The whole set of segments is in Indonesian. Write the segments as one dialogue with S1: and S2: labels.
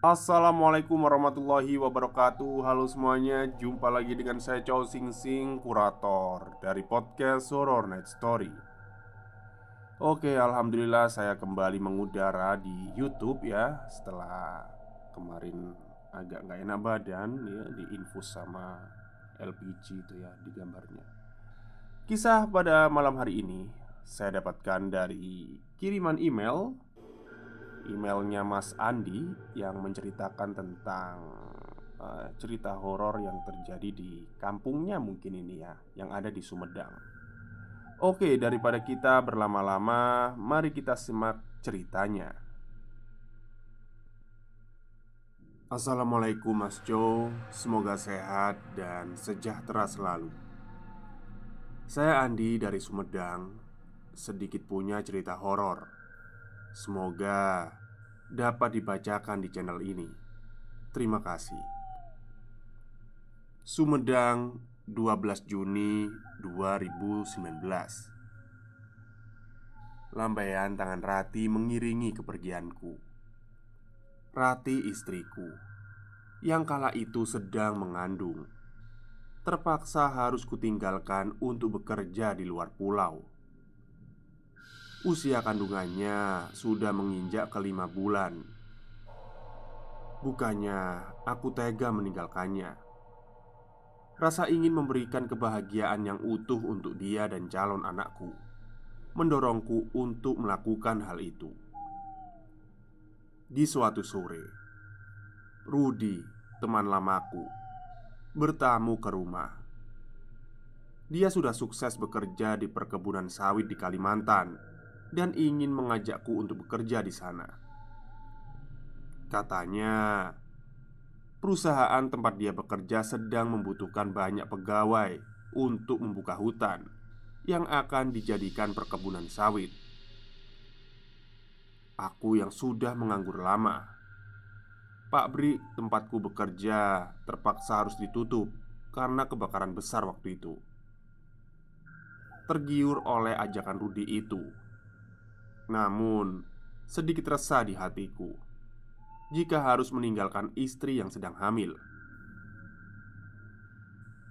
S1: Assalamualaikum warahmatullahi wabarakatuh. Halo semuanya, jumpa lagi dengan saya Chow Sing Sing, kurator dari podcast Horror Night Story. Oke, Alhamdulillah saya kembali mengudara di Youtube ya Setelah kemarin agak nggak enak badan ya Diinfus sama LPG itu ya di gambarnya. Kisah pada malam hari ini Saya dapatkan dari kiriman email emailnya Mas Andi yang menceritakan tentang uh, cerita horor yang terjadi di kampungnya mungkin ini ya, yang ada di Sumedang. Oke, daripada kita berlama-lama, mari kita simak ceritanya. Assalamualaikum Mas Jo, semoga sehat dan sejahtera selalu. Saya Andi dari Sumedang, sedikit punya cerita horor Semoga dapat dibacakan di channel ini. Terima kasih. Sumedang, 12 Juni 2019. Lambaian tangan Rati mengiringi kepergianku. Rati istriku yang kala itu sedang mengandung terpaksa harus kutinggalkan untuk bekerja di luar pulau. Usia kandungannya sudah menginjak kelima bulan. Bukannya aku tega meninggalkannya. Rasa ingin memberikan kebahagiaan yang utuh untuk dia dan calon anakku Mendorongku untuk melakukan hal itu. Di suatu sore Rudi, teman lamaku Bertamu ke rumah. Dia sudah sukses bekerja di perkebunan sawit di Kalimantan dan ingin mengajakku untuk bekerja di sana. Katanya, perusahaan tempat dia bekerja sedang membutuhkan banyak pegawai untuk membuka hutan yang akan dijadikan perkebunan sawit. Aku yang sudah menganggur lama, Pak Bri, tempatku bekerja terpaksa harus ditutup karena kebakaran besar waktu itu. Tergiur oleh ajakan Rudi itu, namun, sedikit resah di hatiku jika harus meninggalkan istri yang sedang hamil.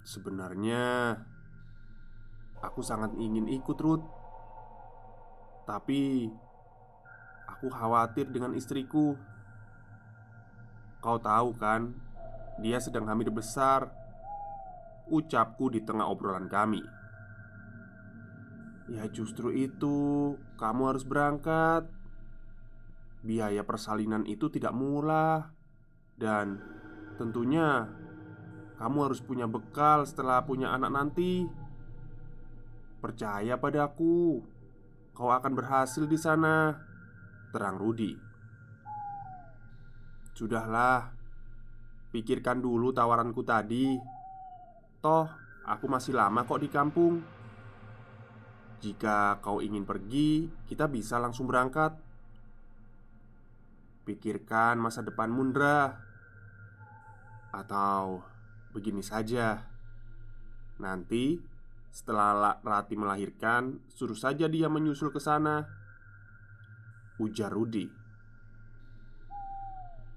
S1: Sebenarnya, aku sangat ingin ikut Ruth, tapi aku khawatir dengan istriku. Kau tahu kan, dia sedang hamil besar. Ucapku di tengah obrolan kami. Ya justru itu. Kamu harus berangkat. Biaya persalinan itu tidak murah. Dan tentunya Kamu harus punya bekal setelah punya anak nanti. Percaya padaku Kau akan berhasil di sana. Terang Rudi. Sudahlah Pikirkan dulu tawaranku tadi. Toh, aku masih lama kok di kampung jika kau ingin pergi, kita bisa langsung berangkat. Pikirkan masa depan Mundra, atau begini saja: nanti setelah Rati melahirkan, suruh saja dia menyusul ke sana. Ujar Rudi.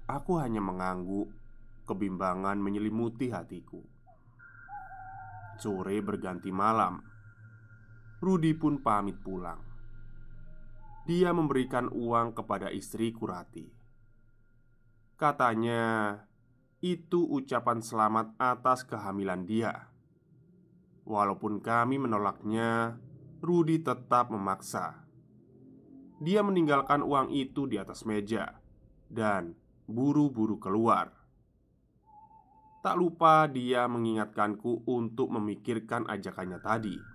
S1: Aku hanya mengangguk, kebimbangan menyelimuti hatiku. Sore berganti malam. Rudi pun pamit pulang. Dia memberikan uang kepada istri Kurati. Katanya, itu ucapan selamat atas kehamilan dia. Walaupun kami menolaknya, Rudi tetap memaksa. Dia meninggalkan uang itu di atas meja dan buru-buru keluar. Tak lupa dia mengingatkanku untuk memikirkan ajakannya tadi.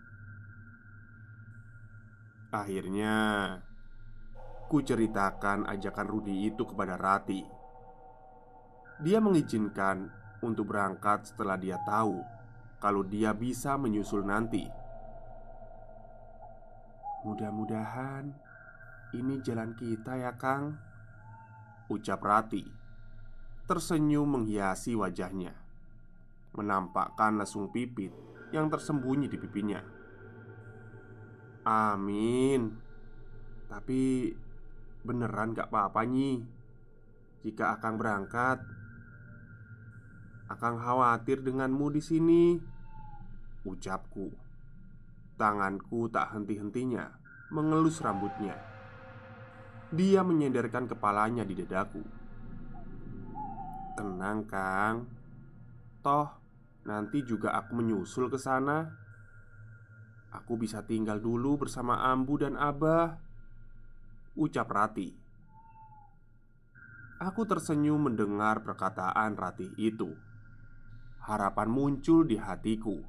S1: Akhirnya, ku ceritakan ajakan Rudi itu kepada Rati. Dia mengizinkan untuk berangkat setelah dia tahu kalau dia bisa menyusul nanti. Mudah-mudahan ini jalan kita ya, Kang. Ucap Rati Tersenyum menghiasi wajahnya Menampakkan lesung pipit yang tersembunyi di pipinya Amin Tapi beneran gak apa-apa Nyi Jika Akang berangkat Akang khawatir denganmu di sini Ucapku Tanganku tak henti-hentinya Mengelus rambutnya dia menyenderkan kepalanya di dadaku. "Tenang, Kang. Toh, nanti juga aku menyusul ke sana. Aku bisa tinggal dulu bersama Ambu dan Abah." Ucap Rati. Aku tersenyum mendengar perkataan Rati itu. Harapan muncul di hatiku.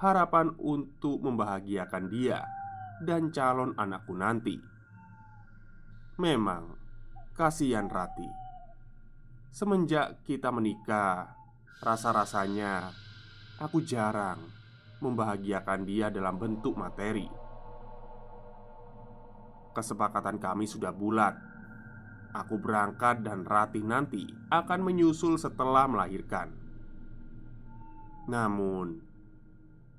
S1: Harapan untuk membahagiakan dia dan calon anakku nanti. Memang, kasihan Rati. Semenjak kita menikah, rasa-rasanya aku jarang membahagiakan dia dalam bentuk materi. Kesepakatan kami sudah bulat. Aku berangkat dan Rati nanti akan menyusul setelah melahirkan. Namun,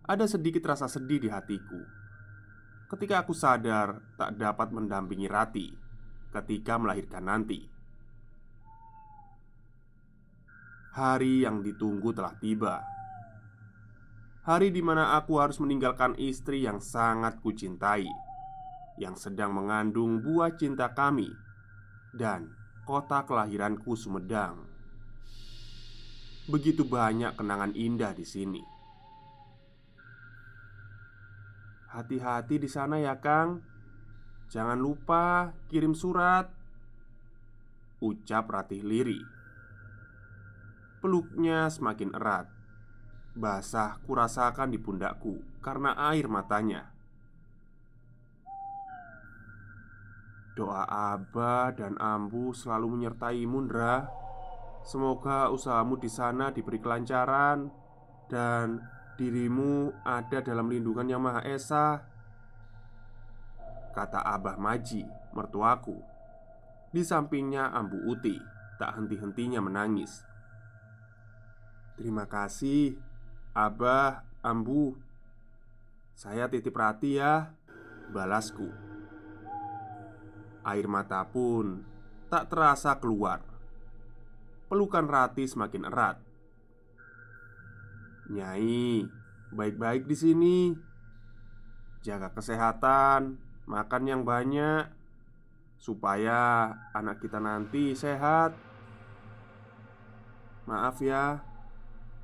S1: ada sedikit rasa sedih di hatiku ketika aku sadar tak dapat mendampingi Rati ketika melahirkan nanti. Hari yang ditunggu telah tiba. Hari di mana aku harus meninggalkan istri yang sangat kucintai, yang sedang mengandung buah cinta kami, dan kota kelahiranku Sumedang. Begitu banyak kenangan indah di sini. Hati-hati di sana ya, Kang. Jangan lupa kirim surat Ucap Ratih Liri Peluknya semakin erat Basah kurasakan di pundakku karena air matanya. Doa Abah dan Ambu selalu menyertai Mundra Semoga usahamu di sana diberi kelancaran Dan dirimu ada dalam lindungan yang Maha Esa Kata Abah Maji, mertuaku. Di sampingnya Ambu Uti Tak henti-hentinya menangis. Terima kasih Abah, Ambu Saya titip rati ya Balasku. Air mata pun tak terasa keluar. Pelukan Rati semakin erat. Nyai, baik-baik di sini. Jaga kesehatan, Makan yang banyak Supaya anak kita nanti sehat. Maaf ya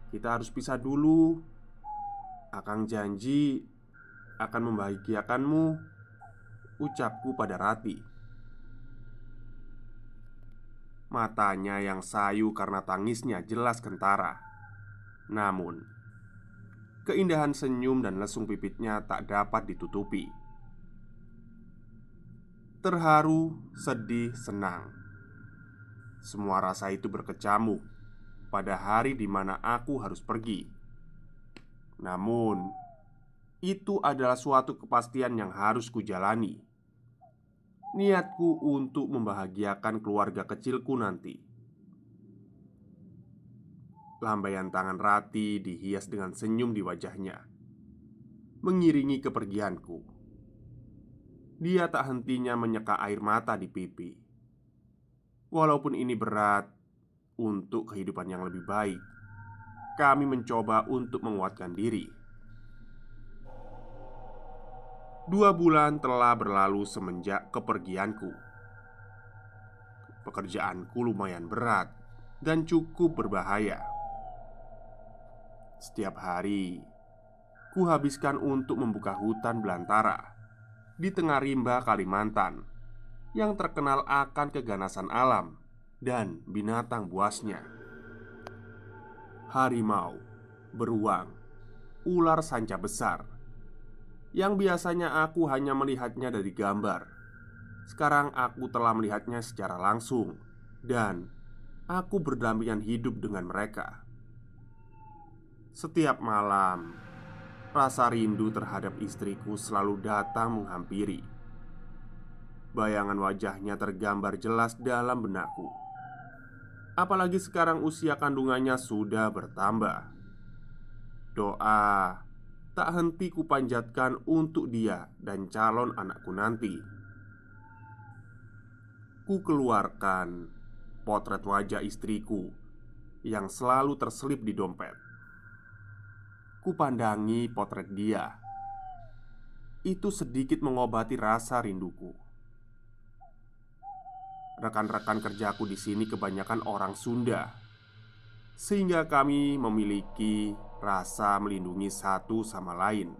S1: Kita harus pisah dulu. Akang janji Akan membahagiakanmu. Ucapku pada Rati. Matanya yang sayu karena tangisnya jelas kentara. Namun Keindahan senyum dan lesung pipitnya tak dapat ditutupi. Terharu, sedih, senang. Semua rasa itu berkecamuk pada hari di mana aku harus pergi. Namun, itu adalah suatu kepastian yang harus kujalani. Niatku untuk membahagiakan keluarga kecilku nanti. Lambaian tangan Rati dihias dengan senyum di wajahnya, mengiringi kepergianku. Dia tak hentinya menyeka air mata di pipi. Walaupun ini berat untuk kehidupan yang lebih baik, kami mencoba untuk menguatkan diri. Dua bulan telah berlalu semenjak kepergianku. Pekerjaanku lumayan berat dan cukup berbahaya. Setiap hari, kuhabiskan untuk membuka hutan belantara di tengah rimba Kalimantan yang terkenal akan keganasan alam dan binatang buasnya. Harimau, beruang, ular sanca besar yang biasanya aku hanya melihatnya dari gambar. Sekarang aku telah melihatnya secara langsung, dan aku berdampingan hidup dengan mereka. Setiap malam, Rasa rindu terhadap istriku selalu datang menghampiri. Bayangan wajahnya tergambar jelas dalam benakku. Apalagi sekarang usia kandungannya sudah bertambah. Doa tak henti kupanjatkan untuk dia dan calon anakku nanti. Ku keluarkan potret wajah istriku yang selalu terselip di dompet. Kupandangi potret dia Itu sedikit mengobati rasa rinduku Rekan-rekan kerjaku di sini kebanyakan orang Sunda. Sehingga kami memiliki rasa melindungi satu sama lain.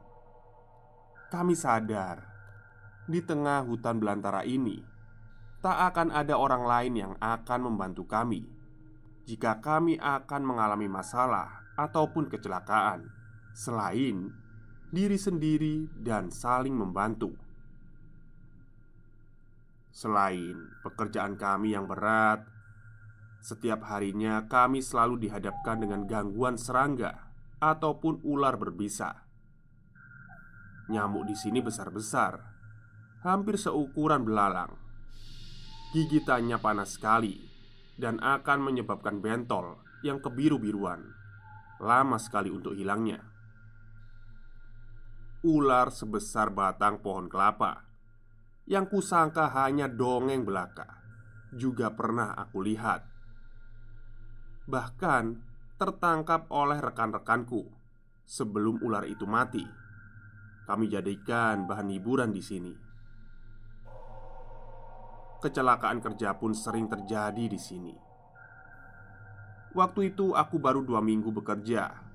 S1: Kami sadar Di tengah hutan belantara ini Tak akan ada orang lain yang akan membantu kami. Jika kami akan mengalami masalah ataupun kecelakaan selain diri sendiri dan saling membantu. Selain pekerjaan kami yang berat, setiap harinya kami selalu dihadapkan dengan gangguan serangga ataupun ular berbisa. Nyamuk di sini besar-besar, hampir seukuran belalang. Gigitannya panas sekali dan akan menyebabkan bentol yang kebiru-biruan. Lama sekali untuk hilangnya ular sebesar batang pohon kelapa yang kusangka hanya dongeng belaka juga pernah aku lihat. Bahkan tertangkap oleh rekan-rekanku sebelum ular itu mati. Kami jadikan bahan hiburan di sini. Kecelakaan kerja pun sering terjadi di sini. Waktu itu aku baru dua minggu bekerja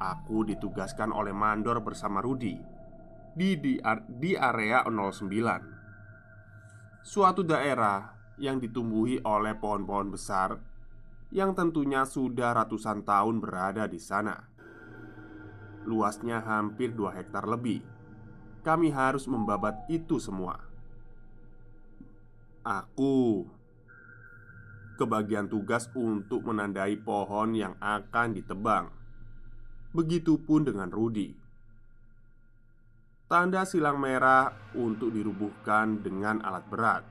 S1: Aku ditugaskan oleh Mandor bersama Rudi di, di, di area 09 Suatu daerah yang ditumbuhi oleh pohon-pohon besar Yang tentunya sudah ratusan tahun berada di sana. Luasnya hampir 2 hektar lebih. Kami harus membabat itu semua. Aku Kebagian tugas untuk menandai pohon yang akan ditebang. Begitupun dengan Rudi. Tanda silang merah untuk dirubuhkan dengan alat berat,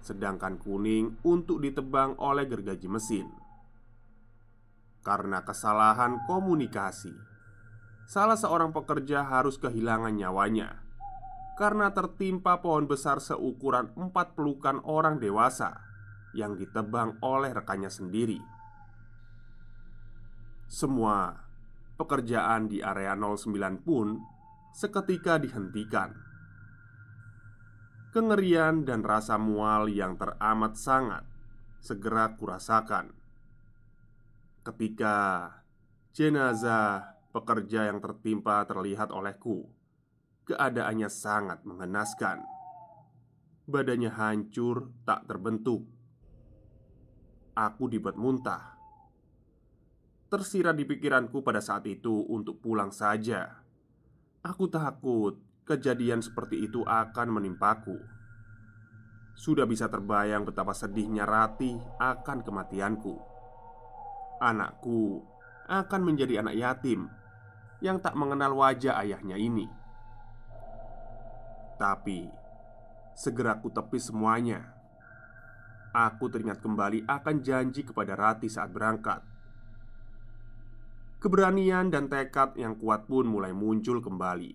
S1: sedangkan kuning untuk ditebang oleh gergaji mesin. Karena kesalahan komunikasi, salah seorang pekerja harus kehilangan nyawanya karena tertimpa pohon besar seukuran empat pelukan orang dewasa yang ditebang oleh rekannya sendiri. Semua pekerjaan di area 09 pun seketika dihentikan. Kengerian dan rasa mual yang teramat sangat segera kurasakan ketika jenazah pekerja yang tertimpa terlihat olehku. Keadaannya sangat mengenaskan. Badannya hancur, tak terbentuk. Aku dibuat muntah tersirat di pikiranku pada saat itu untuk pulang saja. Aku takut kejadian seperti itu akan menimpaku. Sudah bisa terbayang betapa sedihnya Rati akan kematianku. Anakku akan menjadi anak yatim yang tak mengenal wajah ayahnya ini. Tapi segera ku tepis semuanya. Aku teringat kembali akan janji kepada Rati saat berangkat Keberanian dan tekad yang kuat pun mulai muncul kembali.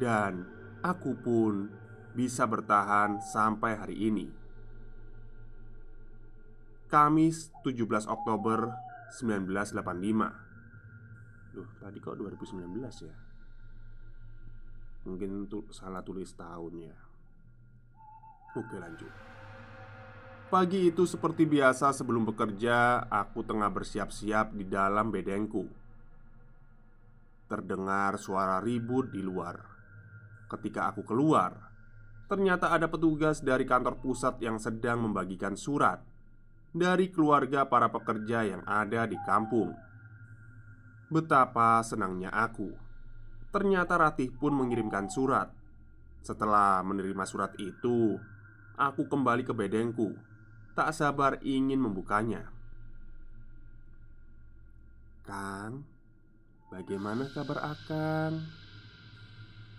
S1: Dan aku pun bisa bertahan sampai hari ini. Kamis 17 Oktober 1985 Loh, tadi kok 2019 ya? Mungkin tu salah tulis tahunnya. Oke lanjut Pagi itu seperti biasa sebelum bekerja Aku tengah bersiap-siap di dalam bedengku Terdengar suara ribut di luar Ketika aku keluar Ternyata ada petugas dari kantor pusat yang sedang membagikan surat Dari keluarga para pekerja yang ada di kampung Betapa senangnya aku Ternyata Ratih pun mengirimkan surat. Setelah menerima surat itu, aku kembali ke bedengku. Tak sabar ingin membukanya. Kang, bagaimana kabar Akang?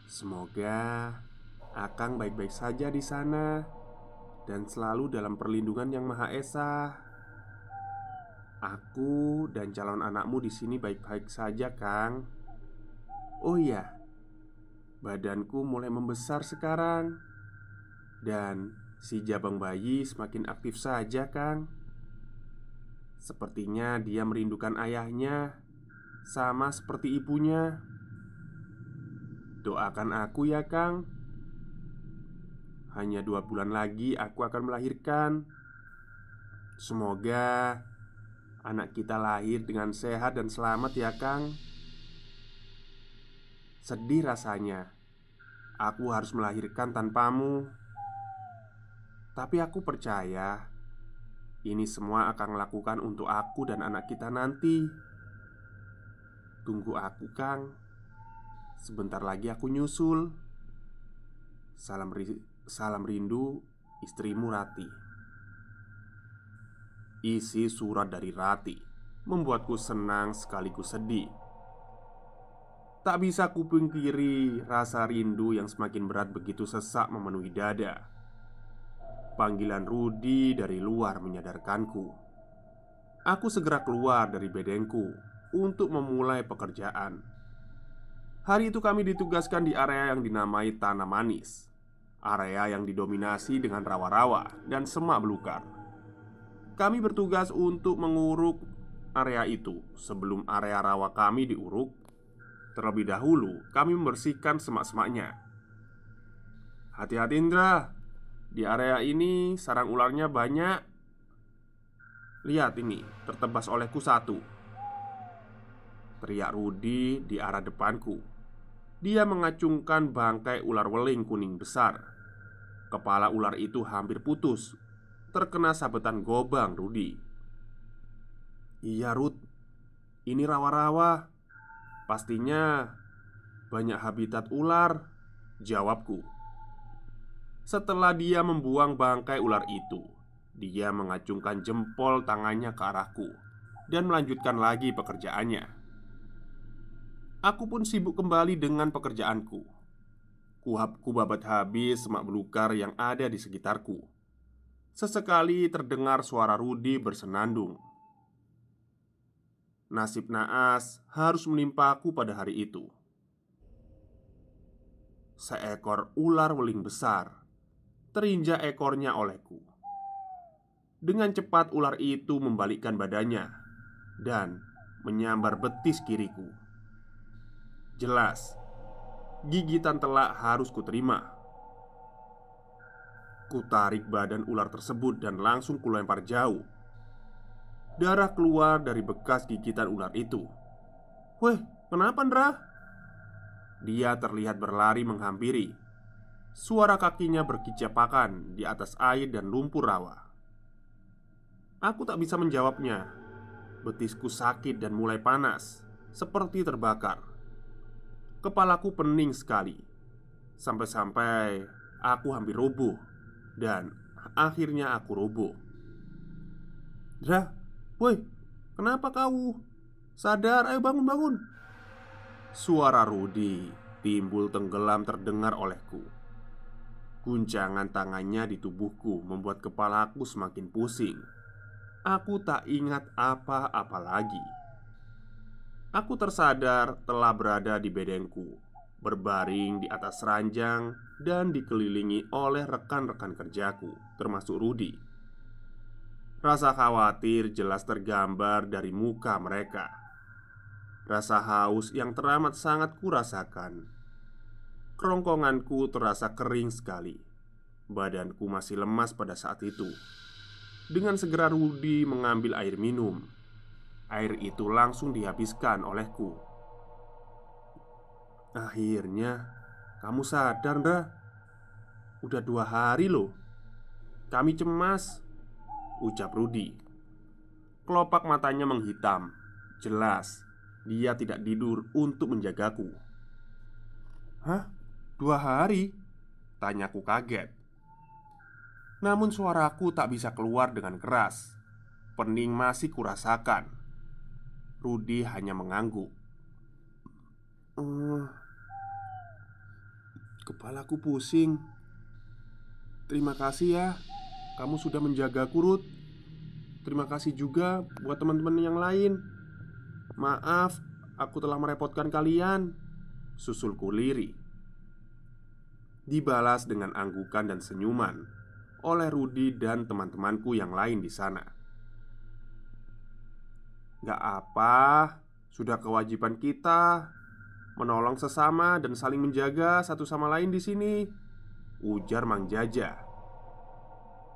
S1: Semoga Akang baik-baik saja di sana dan selalu dalam perlindungan yang Maha Esa. Aku dan calon anakmu di sini baik-baik saja, Kang. Oh iya, badanku mulai membesar sekarang, dan si jabang bayi semakin aktif saja, Kang. Sepertinya dia merindukan ayahnya, sama seperti ibunya. Doakan aku ya, Kang. Hanya dua bulan lagi aku akan melahirkan. Semoga anak kita lahir dengan sehat dan selamat ya, Kang. Sedih rasanya Aku harus melahirkan tanpamu Tapi aku percaya Ini semua akan lakukan untuk aku dan anak kita nanti. Tunggu aku Kang. Sebentar lagi aku nyusul. Salam, ri salam rindu istrimu Rati. Isi surat dari Rati Membuatku senang sekaligus sedih. Tak bisa kupungkiri rasa rindu yang semakin berat begitu sesak memenuhi dada. Panggilan Rudi dari luar menyadarkanku. Aku segera keluar dari bedengku untuk memulai pekerjaan. Hari itu kami ditugaskan di area yang dinamai Tanah Manis Area yang didominasi dengan rawa-rawa dan semak belukar Kami bertugas untuk menguruk area itu Sebelum area rawa kami diuruk Terlebih dahulu, kami membersihkan semak-semaknya. Hati-hati, Indra. Di area ini sarang ularnya banyak. Lihat ini, tertebas olehku satu. Teriak Rudi di arah depanku. Dia mengacungkan bangkai ular weling kuning besar. Kepala ular itu hampir putus, terkena sabetan gobang Rudi. Iya, Rud. Ini rawa-rawa. Pastinya banyak habitat ular, jawabku. Setelah dia membuang bangkai ular itu, dia mengacungkan jempol tangannya ke arahku dan melanjutkan lagi pekerjaannya. Aku pun sibuk kembali dengan pekerjaanku. Kuhab kubabat habis semak belukar yang ada di sekitarku. Sesekali terdengar suara Rudi bersenandung Nasib naas harus menimpaku pada hari itu. Seekor ular weling besar terinjak ekornya olehku. Dengan cepat ular itu membalikkan badannya dan menyambar betis kiriku. Jelas, gigitan telak harus kuterima. Kutarik badan ular tersebut dan langsung kulempar jauh Darah keluar dari bekas gigitan ular itu Weh, kenapa Ndra? Dia terlihat berlari menghampiri Suara kakinya berkicapakan di atas air dan lumpur rawa. Aku tak bisa menjawabnya. Betisku sakit dan mulai panas Seperti terbakar. Kepalaku pening sekali. Sampai-sampai aku hampir roboh Dan akhirnya aku roboh Dra, Woi, kenapa kau? Sadar, ayo bangun-bangun. Suara Rudi timbul tenggelam terdengar olehku Guncangan tangannya di tubuhku membuat kepalaku semakin pusing Aku tak ingat apa-apa lagi Aku tersadar telah berada di bedengku Berbaring di atas ranjang Dan dikelilingi oleh rekan-rekan kerjaku Termasuk Rudi Rasa khawatir jelas tergambar dari muka mereka. Rasa haus yang teramat sangat kurasakan. Kerongkonganku terasa kering sekali. Badanku masih lemas pada saat itu. Dengan segera Rudi mengambil air minum. Air itu langsung dihabiskan olehku. Akhirnya, kamu sadar, Ndra? Udah dua hari loh. Kami cemas Ucap Rudi Kelopak matanya menghitam Jelas Dia tidak tidur untuk menjagaku Hah? Dua hari? Tanyaku kaget Namun suaraku tak bisa keluar dengan keras Pening masih kurasakan Rudi hanya mengangguk uh, Kepalaku pusing Terima kasih ya kamu sudah menjaga kurut. Terima kasih juga buat teman-teman yang lain. Maaf, aku telah merepotkan kalian. Susulku liri. Dibalas dengan anggukan dan senyuman oleh Rudi dan teman-temanku yang lain di sana. Gak apa, sudah kewajiban kita menolong sesama dan saling menjaga satu sama lain di sini. Ujar Mang Jaja.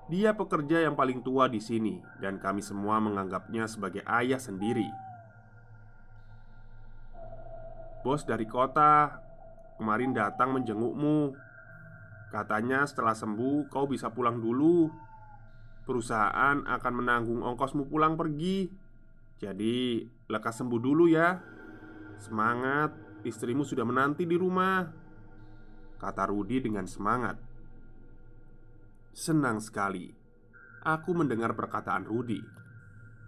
S1: Dia pekerja yang paling tua di sini, dan kami semua menganggapnya sebagai ayah sendiri. Bos dari kota kemarin datang menjengukmu. Katanya, setelah sembuh, kau bisa pulang dulu. Perusahaan akan menanggung ongkosmu pulang pergi. Jadi, lekas sembuh dulu ya. Semangat, istrimu sudah menanti di rumah. Kata Rudi dengan semangat. Senang sekali aku mendengar perkataan Rudi.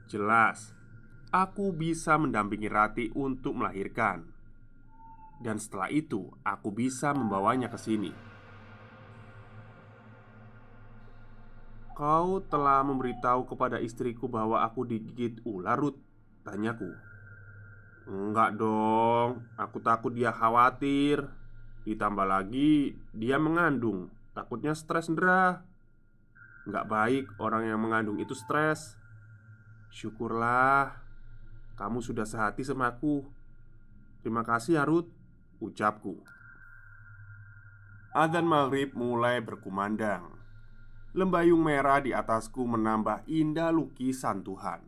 S1: Jelas, aku bisa mendampingi Rati untuk melahirkan. Dan setelah itu, aku bisa membawanya ke sini. Kau telah memberitahu kepada istriku bahwa aku digigit ular, Rut? Tanyaku Enggak dong, aku takut dia khawatir. Ditambah lagi, dia mengandung. Takutnya stres, Ndra. Nggak baik orang yang mengandung itu stres. Syukurlah Kamu sudah sehati sama aku. Terima kasih ya Ruth Ucapku. Adzan maghrib mulai berkumandang Lembayung merah di atasku menambah indah lukisan Tuhan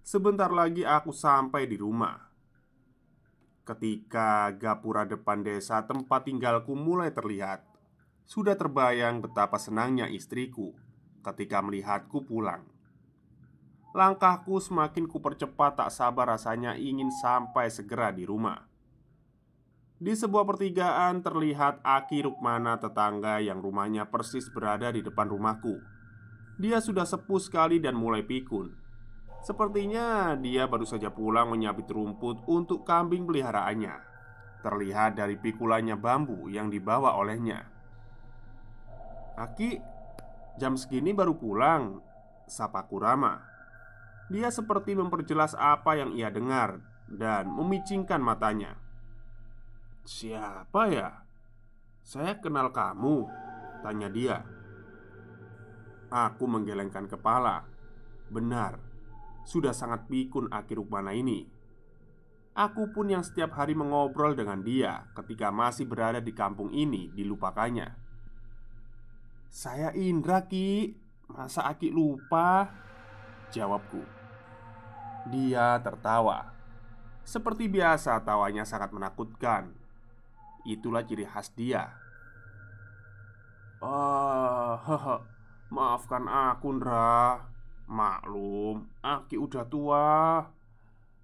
S1: Sebentar lagi aku sampai di rumah Ketika gapura depan desa tempat tinggalku mulai terlihat sudah terbayang betapa senangnya istriku ketika melihatku pulang. Langkahku semakin kupercepat tak sabar rasanya ingin sampai segera di rumah. Di sebuah pertigaan terlihat Aki Rukmana tetangga yang rumahnya persis berada di depan rumahku. Dia sudah sepuh sekali dan mulai pikun. Sepertinya dia baru saja pulang menyabit rumput untuk kambing peliharaannya. Terlihat dari pikulannya bambu yang dibawa olehnya. Aki, jam segini baru pulang Sapa Kurama Dia seperti memperjelas apa yang ia dengar Dan memicingkan matanya Siapa ya? Saya kenal kamu Tanya dia. Aku menggelengkan kepala. Benar Sudah sangat pikun Aki Rukmana ini. Aku pun yang setiap hari mengobrol dengan dia ketika masih berada di kampung ini dilupakannya. Saya Indra Ki. Masa Aki lupa? Jawabku. Dia tertawa. Seperti biasa tawanya sangat menakutkan Itulah ciri khas dia. Oh, maafkan aku Indra Maklum, Aki udah tua.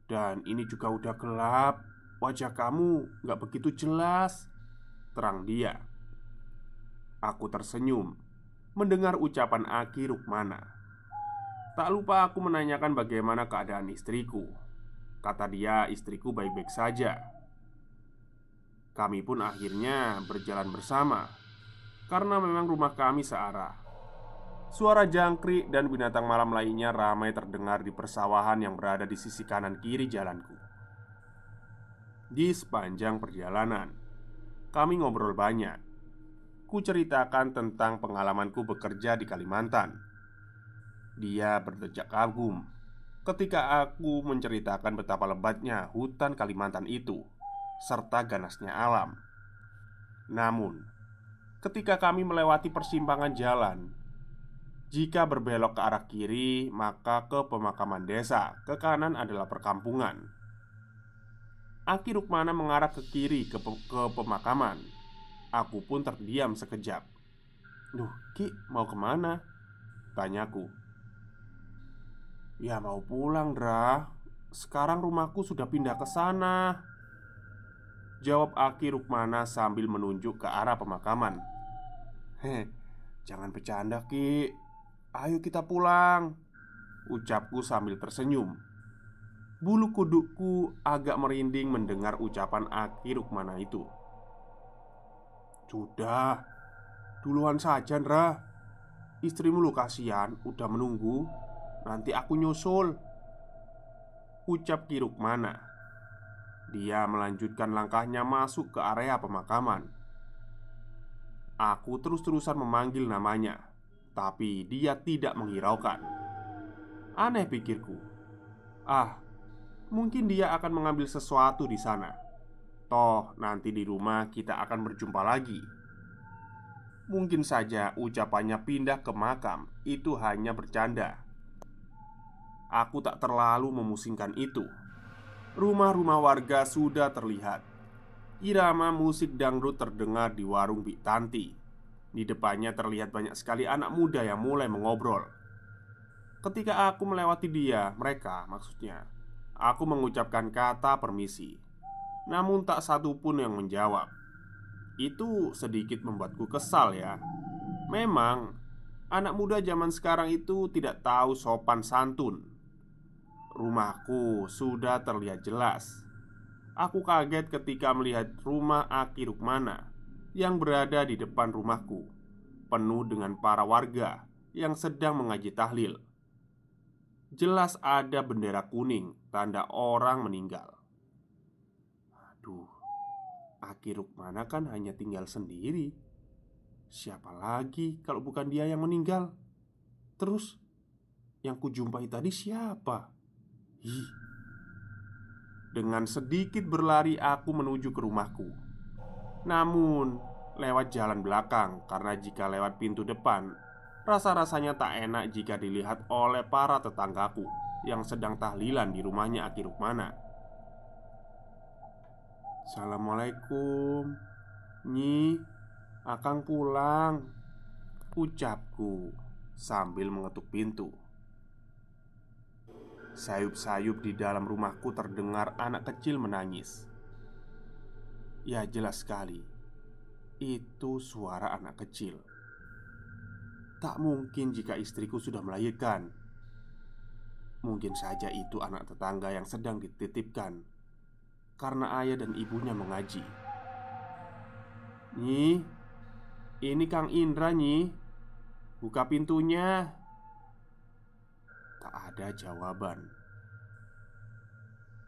S1: Dan ini juga udah gelap. Wajah kamu nggak begitu jelas. Terang dia. Aku tersenyum mendengar ucapan Aki Rukmana. Tak lupa aku menanyakan bagaimana keadaan istriku. Kata dia, istriku baik-baik saja. Kami pun akhirnya berjalan bersama karena memang rumah kami searah. Suara jangkrik dan binatang malam lainnya ramai terdengar di persawahan yang berada di sisi kanan kiri jalanku. Di sepanjang perjalanan, kami ngobrol banyak ku ceritakan tentang pengalamanku bekerja di Kalimantan. Dia berdejak kagum ketika aku menceritakan betapa lebatnya hutan Kalimantan itu serta ganasnya alam. Namun, ketika kami melewati persimpangan jalan, jika berbelok ke arah kiri, maka ke pemakaman desa, ke kanan adalah perkampungan. Aki Rukmana mengarah ke kiri ke, pe ke pemakaman. Aku pun terdiam sekejap. Duh, Ki, mau ke mana? Tanyaku. Ya mau pulang, Dra. Sekarang rumahku sudah pindah ke sana. Jawab Aki Rukmana sambil menunjuk ke arah pemakaman. Heh, jangan bercanda Ki. Ayo kita pulang Ucapku sambil tersenyum. Bulu kudukku agak merinding mendengar ucapan Aki Rukmana itu. Sudah Duluan saja Ndra. Istrimu lu kasihan Udah menunggu. Nanti aku nyusul. Ucap Ki Rukmana dia melanjutkan langkahnya masuk ke area pemakaman. Aku terus-terusan memanggil namanya, tapi dia tidak menghiraukan. Aneh pikirku. Ah, mungkin dia akan mengambil sesuatu di sana. Toh, nanti di rumah kita akan berjumpa lagi. Mungkin saja ucapannya pindah ke makam itu hanya bercanda. Aku tak terlalu memusingkan itu rumah-rumah warga sudah terlihat. Irama musik dangdut terdengar di warung Bik Tanti. Di depannya terlihat banyak sekali anak muda yang mulai mengobrol. Ketika aku melewati dia, mereka maksudnya, aku mengucapkan kata permisi. Namun tak satu pun yang menjawab. Itu sedikit membuatku kesal ya. Memang anak muda zaman sekarang itu tidak tahu sopan santun Rumahku sudah terlihat jelas. Aku kaget ketika melihat rumah Aki Rukmana yang berada di depan rumahku, penuh dengan para warga yang sedang mengaji tahlil. Jelas ada bendera kuning, tanda orang meninggal. Aduh, Aki Rukmana kan hanya tinggal sendiri. Siapa lagi kalau bukan dia yang meninggal? Terus, yang kujumpai tadi siapa? Dengan sedikit berlari aku menuju ke rumahku. Namun lewat jalan belakang Karena jika lewat pintu depan Rasa-rasanya tak enak jika dilihat oleh para tetanggaku Yang sedang tahlilan di rumahnya Aki Rukmana. Assalamualaikum Nyi. Akang pulang Ucapku Sambil mengetuk pintu Sayup-sayup di dalam rumahku terdengar anak kecil menangis. Ya, jelas sekali, itu suara anak kecil. Tak mungkin jika istriku sudah melahirkan. Mungkin saja itu anak tetangga yang sedang dititipkan karena ayah dan ibunya mengaji. Nyi, ini Kang Indra, Nyi. Buka pintunya. Ada jawaban.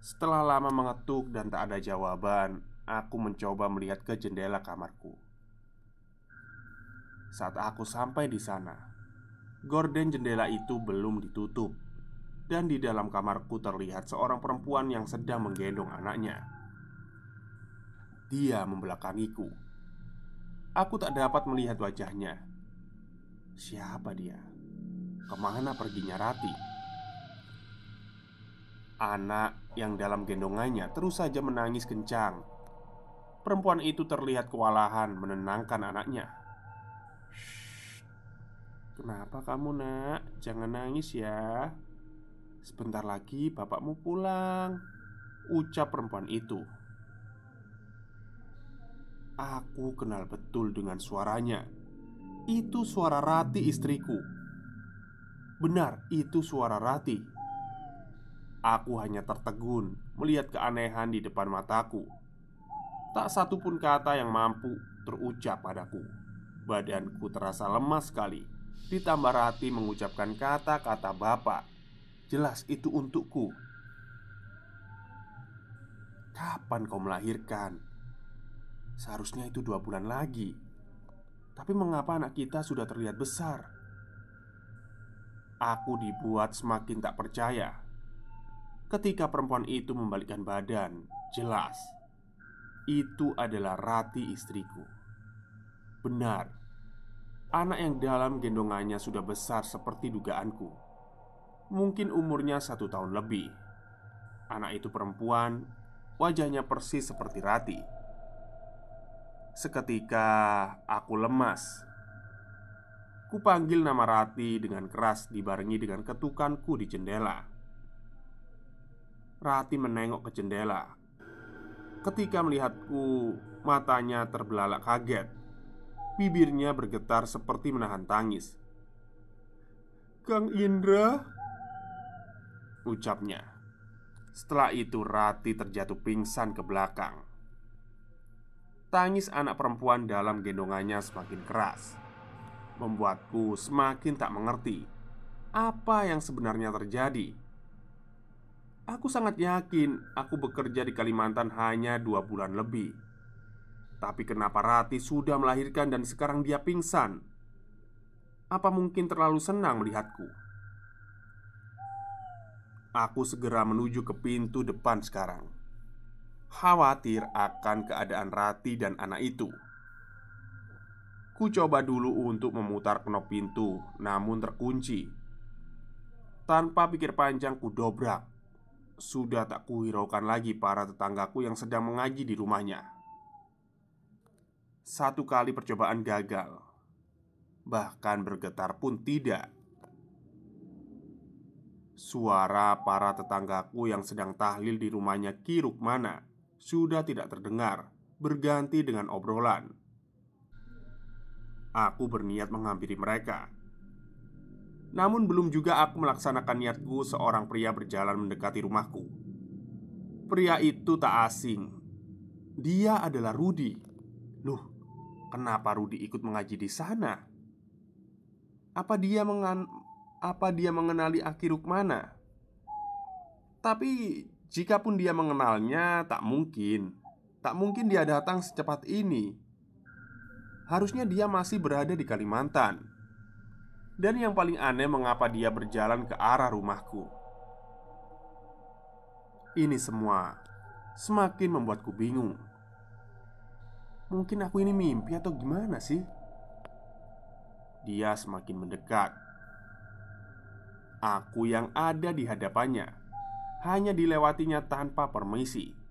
S1: Setelah lama mengetuk dan tak ada jawaban, aku mencoba melihat ke jendela kamarku. Saat aku sampai di sana, gorden jendela itu belum ditutup, dan di dalam kamarku terlihat seorang perempuan yang sedang menggendong anaknya. Dia membelakangiku. Aku tak dapat melihat wajahnya. Siapa dia? Ke mana perginya Rati? Anak yang dalam gendongannya terus saja menangis kencang. Perempuan itu terlihat kewalahan menenangkan anaknya. Kenapa kamu nak? Jangan nangis ya. Sebentar lagi bapakmu pulang Ucap perempuan itu. Aku kenal betul dengan suaranya. Itu suara Rati istriku. Benar, itu suara Rati. Aku hanya tertegun melihat keanehan di depan mataku. Tak satu pun kata yang mampu terucap padaku. Badanku terasa lemas sekali. Ditambah Rati mengucapkan kata-kata bapak. Jelas itu untukku. Kapan kau melahirkan? Seharusnya itu dua bulan lagi. Tapi mengapa anak kita sudah terlihat besar? aku dibuat semakin tak percaya ketika perempuan itu membalikkan badan. Jelas, itu adalah Rati istriku. Benar, anak yang dalam gendongannya sudah besar seperti dugaanku. Mungkin umurnya satu tahun lebih. Anak itu perempuan, wajahnya persis seperti Rati. Seketika aku lemas Kupanggil nama Rati dengan keras dibarengi dengan ketukanku di jendela Rati menengok ke jendela. Ketika melihatku, matanya terbelalak kaget. Bibirnya bergetar seperti menahan tangis. Kang Indra Ucapnya. Setelah itu Rati terjatuh pingsan ke belakang. Tangis anak perempuan dalam gendongannya semakin keras. Membuatku semakin tak mengerti apa yang sebenarnya terjadi. Aku sangat yakin aku bekerja di Kalimantan hanya dua bulan lebih. Tapi kenapa Rati sudah melahirkan dan sekarang dia pingsan? Apa mungkin terlalu senang melihatku? Aku segera menuju ke pintu depan sekarang. Khawatir akan keadaan Rati dan anak itu. Ku coba dulu untuk memutar knop pintu, namun terkunci. Tanpa pikir panjang, ku dobrak. Sudah tak kuhiraukan lagi para tetanggaku yang sedang mengaji di rumahnya. Satu kali percobaan gagal, bahkan bergetar pun tidak. Suara para tetanggaku yang sedang tahlil di rumahnya Kiruk mana sudah tidak terdengar, berganti dengan obrolan aku berniat menghampiri mereka. Namun, belum juga aku melaksanakan niatku, seorang pria berjalan mendekati rumahku. Pria itu tak asing. Dia adalah Rudi. Loh, kenapa Rudi ikut mengaji di sana? Apa dia mengan apa dia mengenali Aki Rukmana? Tapi jikapun dia mengenalnya, tak mungkin. Tak mungkin dia datang secepat ini Harusnya dia masih berada di Kalimantan Dan yang paling aneh mengapa dia berjalan ke arah rumahku Ini semua semakin membuatku bingung Mungkin aku ini mimpi atau gimana sih? Dia semakin mendekat Aku yang ada di hadapannya Hanya dilewatinya tanpa permisi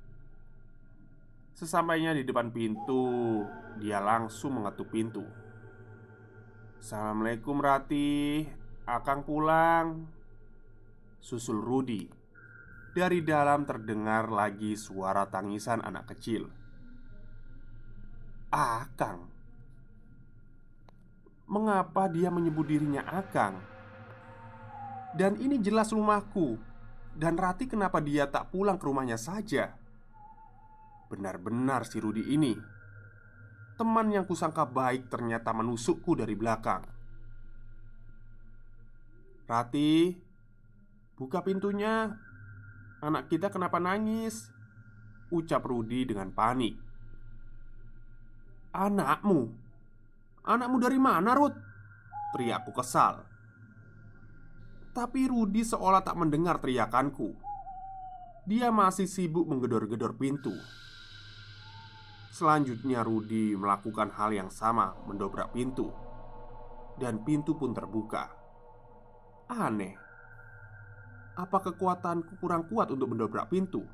S1: Sesampainya di depan pintu, dia langsung mengetuk pintu. "Assalamualaikum Rati, Akang pulang." Susul Rudi. Dari dalam terdengar lagi suara tangisan anak kecil. Akang. Mengapa dia menyebut dirinya Akang? Dan ini jelas rumahku. Dan Rati kenapa dia tak pulang ke rumahnya saja? Benar-benar si Rudi ini Teman yang kusangka baik ternyata menusukku dari belakang Rati Buka pintunya Anak kita kenapa nangis? Ucap Rudi dengan panik Anakmu? Anakmu dari mana, Rud? Teriakku kesal Tapi Rudi seolah tak mendengar teriakanku Dia masih sibuk menggedor-gedor pintu Selanjutnya Rudi melakukan hal yang sama Mendobrak pintu. Dan pintu pun terbuka. Aneh. Apa kekuatanku kurang kuat untuk mendobrak pintu?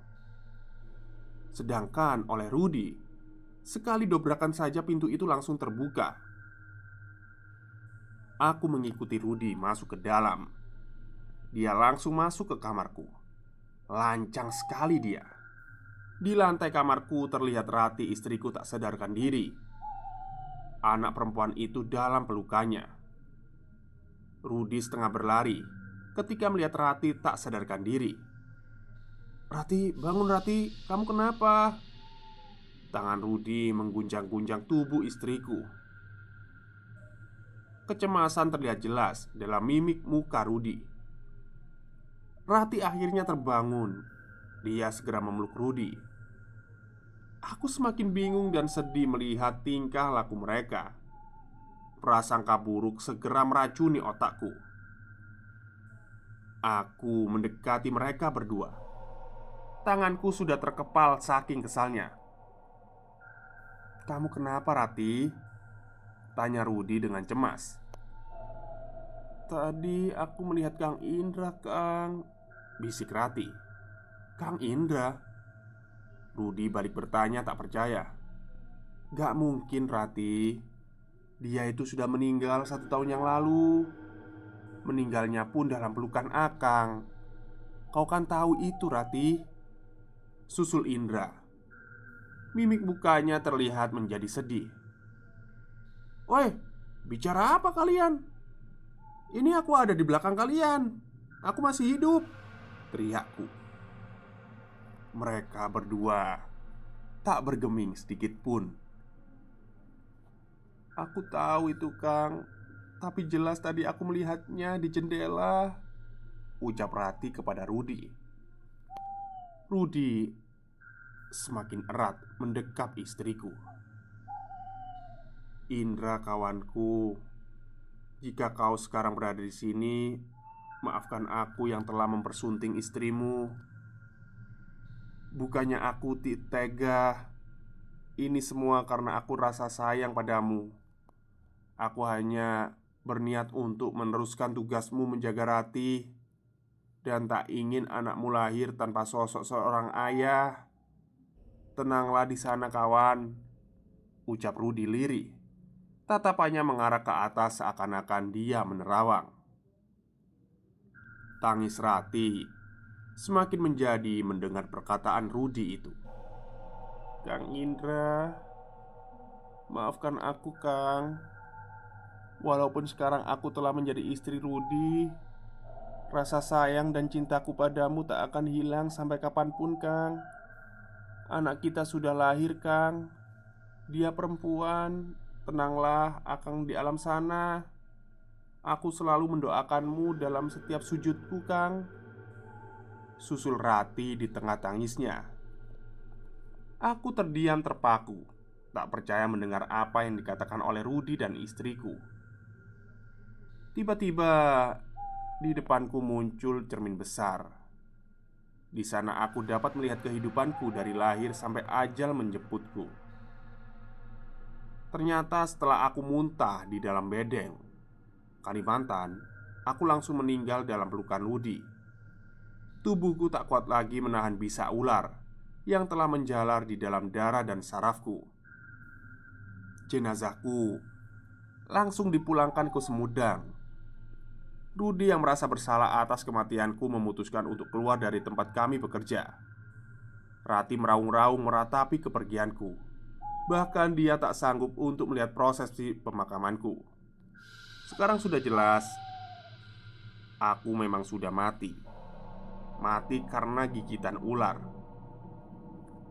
S1: Sedangkan oleh Rudi Sekali dobrakan saja pintu itu langsung terbuka. Aku mengikuti Rudi masuk ke dalam. Dia langsung masuk ke kamarku. Lancang sekali dia di lantai kamarku terlihat Rati istriku tak sadarkan diri. Anak perempuan itu dalam pelukannya Rudi setengah berlari Ketika melihat Rati tak sadarkan diri. Rati, bangun Rati, kamu kenapa? Tangan Rudi mengguncang-guncang tubuh istriku. Kecemasan terlihat jelas dalam mimik muka Rudi. Rati akhirnya terbangun. Dia segera memeluk Rudi Aku semakin bingung dan sedih melihat tingkah laku mereka. Prasangka buruk segera meracuni otakku. Aku mendekati mereka berdua. Tanganku sudah terkepal saking kesalnya. "Kamu kenapa, Rati?" tanya Rudi dengan cemas. "Tadi aku melihat Kang Indra, Kang," bisik Rati. "Kang Indra?" Rudi balik bertanya tak percaya. "Gak mungkin, Rati. Dia itu sudah meninggal satu tahun yang lalu. Meninggalnya pun dalam pelukan Akang. Kau kan tahu itu, Rati." Susul Indra. Mimik mukanya terlihat menjadi sedih. "Woi, bicara apa kalian?" Ini aku ada di belakang kalian Aku masih hidup Teriakku Mereka berdua. Tak bergeming sedikit pun. Aku tahu itu Kang. Tapi jelas tadi aku melihatnya di jendela. Ucap Rati kepada Rudi. Rudi Semakin erat mendekap istriku. Indra kawanku jika kau sekarang berada di sini, maafkan aku yang telah mempersunting istrimu. Bukannya aku tega. Ini semua karena aku rasa sayang padamu. Aku hanya berniat untuk meneruskan tugasmu menjaga Rati dan tak ingin anakmu lahir tanpa sosok seorang ayah. Tenanglah di sana, kawan. Ucap Rudi lirih. Tatapannya mengarah ke atas seakan-akan dia menerawang Tangis Rati Semakin menjadi mendengar perkataan Rudi itu. Kang Indra Maafkan aku Kang. Walaupun sekarang aku telah menjadi istri Rudi Rasa sayang dan cintaku padamu tak akan hilang sampai kapan pun Kang. Anak kita sudah lahir Kang. Dia perempuan. Tenanglah, Akang di alam sana. Aku selalu mendoakanmu dalam setiap sujudku, Kang. Susul Rati di tengah tangisnya. Aku terdiam terpaku, tak percaya mendengar apa yang dikatakan oleh Rudi dan istriku. Tiba-tiba di depanku muncul cermin besar. Di sana aku dapat melihat kehidupanku dari lahir sampai ajal menjemputku. Ternyata setelah aku muntah di dalam bedeng Kalimantan Aku langsung meninggal dalam pelukan Ludi Tubuhku tak kuat lagi menahan bisa ular Yang telah menjalar di dalam darah dan sarafku. Jenazahku Langsung dipulangkan ke Semudang Rudi yang merasa bersalah atas kematianku memutuskan untuk keluar dari tempat kami bekerja. Rati meraung-raung meratapi kepergianku. Bahkan dia tak sanggup untuk melihat proses di pemakamanku. Sekarang sudah jelas Aku memang sudah mati Mati karena gigitan ular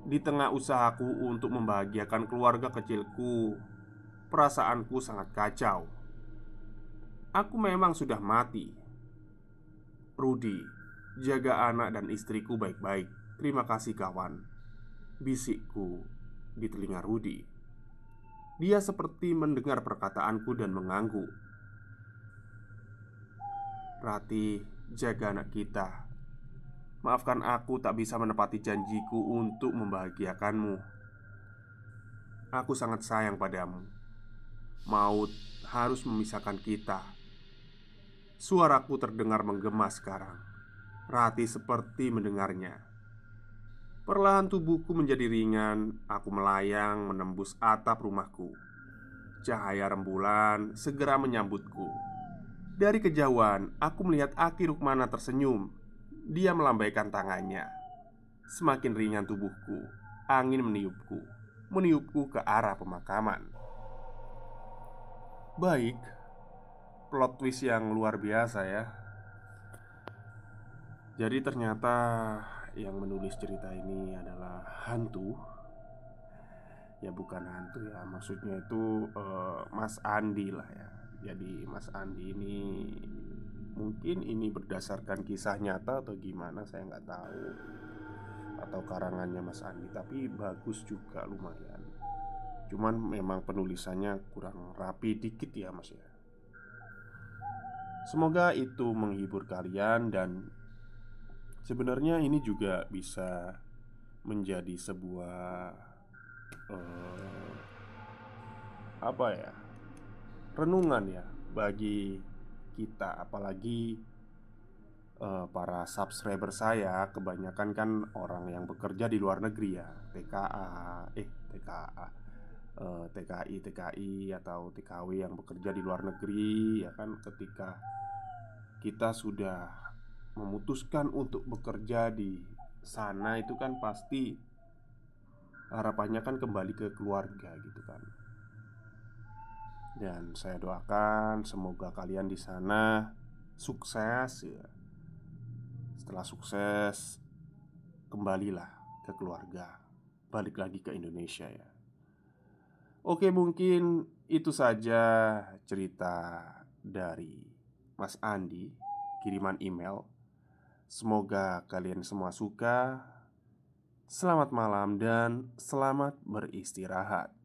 S1: Di tengah usahaku untuk membahagiakan keluarga kecilku Perasaanku sangat kacau Aku memang sudah mati Rudi, jaga anak dan istriku baik-baik Terima kasih kawan Bisikku di telinga Rudi. Dia seperti mendengar perkataanku dan mengangguk. "Rati, jaga anak kita. Maafkan aku tak bisa menepati janjiku untuk membahagiakanmu. Aku sangat sayang padamu. Maut harus memisahkan kita." Suaraku terdengar menggema sekarang. Rati seperti mendengarnya. Perlahan tubuhku menjadi ringan Aku melayang menembus atap rumahku Cahaya rembulan segera menyambutku Dari kejauhan aku melihat Aki Rukmana tersenyum Dia melambaikan tangannya. Semakin ringan tubuhku Angin meniupku Meniupku ke arah pemakaman. Baik Plot twist yang luar biasa ya. Jadi ternyata yang menulis cerita ini adalah hantu. Ya bukan hantu ya Maksudnya itu uh, Mas Andi lah ya. Jadi Mas Andi ini Mungkin ini berdasarkan kisah nyata atau gimana Saya nggak tahu. Atau karangannya Mas Andi Tapi bagus juga lumayan. Cuman memang penulisannya kurang rapi dikit ya mas ya. Semoga itu menghibur kalian dan sebenarnya ini juga bisa menjadi sebuah uh, apa ya renungan ya bagi kita. Apalagi uh, para subscriber saya kebanyakan kan orang yang bekerja di luar negeri ya. TKA eh TKA uh, TKI TKI atau TKW yang bekerja di luar negeri ya kan ketika kita sudah memutuskan untuk bekerja di sana itu kan pasti harapannya kan kembali ke keluarga gitu kan dan saya doakan semoga kalian di sana sukses ya. Setelah sukses kembalilah ke keluarga, balik lagi ke Indonesia ya. Oke, mungkin itu saja cerita dari Mas Andi kiriman email. Semoga kalian semua suka. Selamat malam dan selamat beristirahat.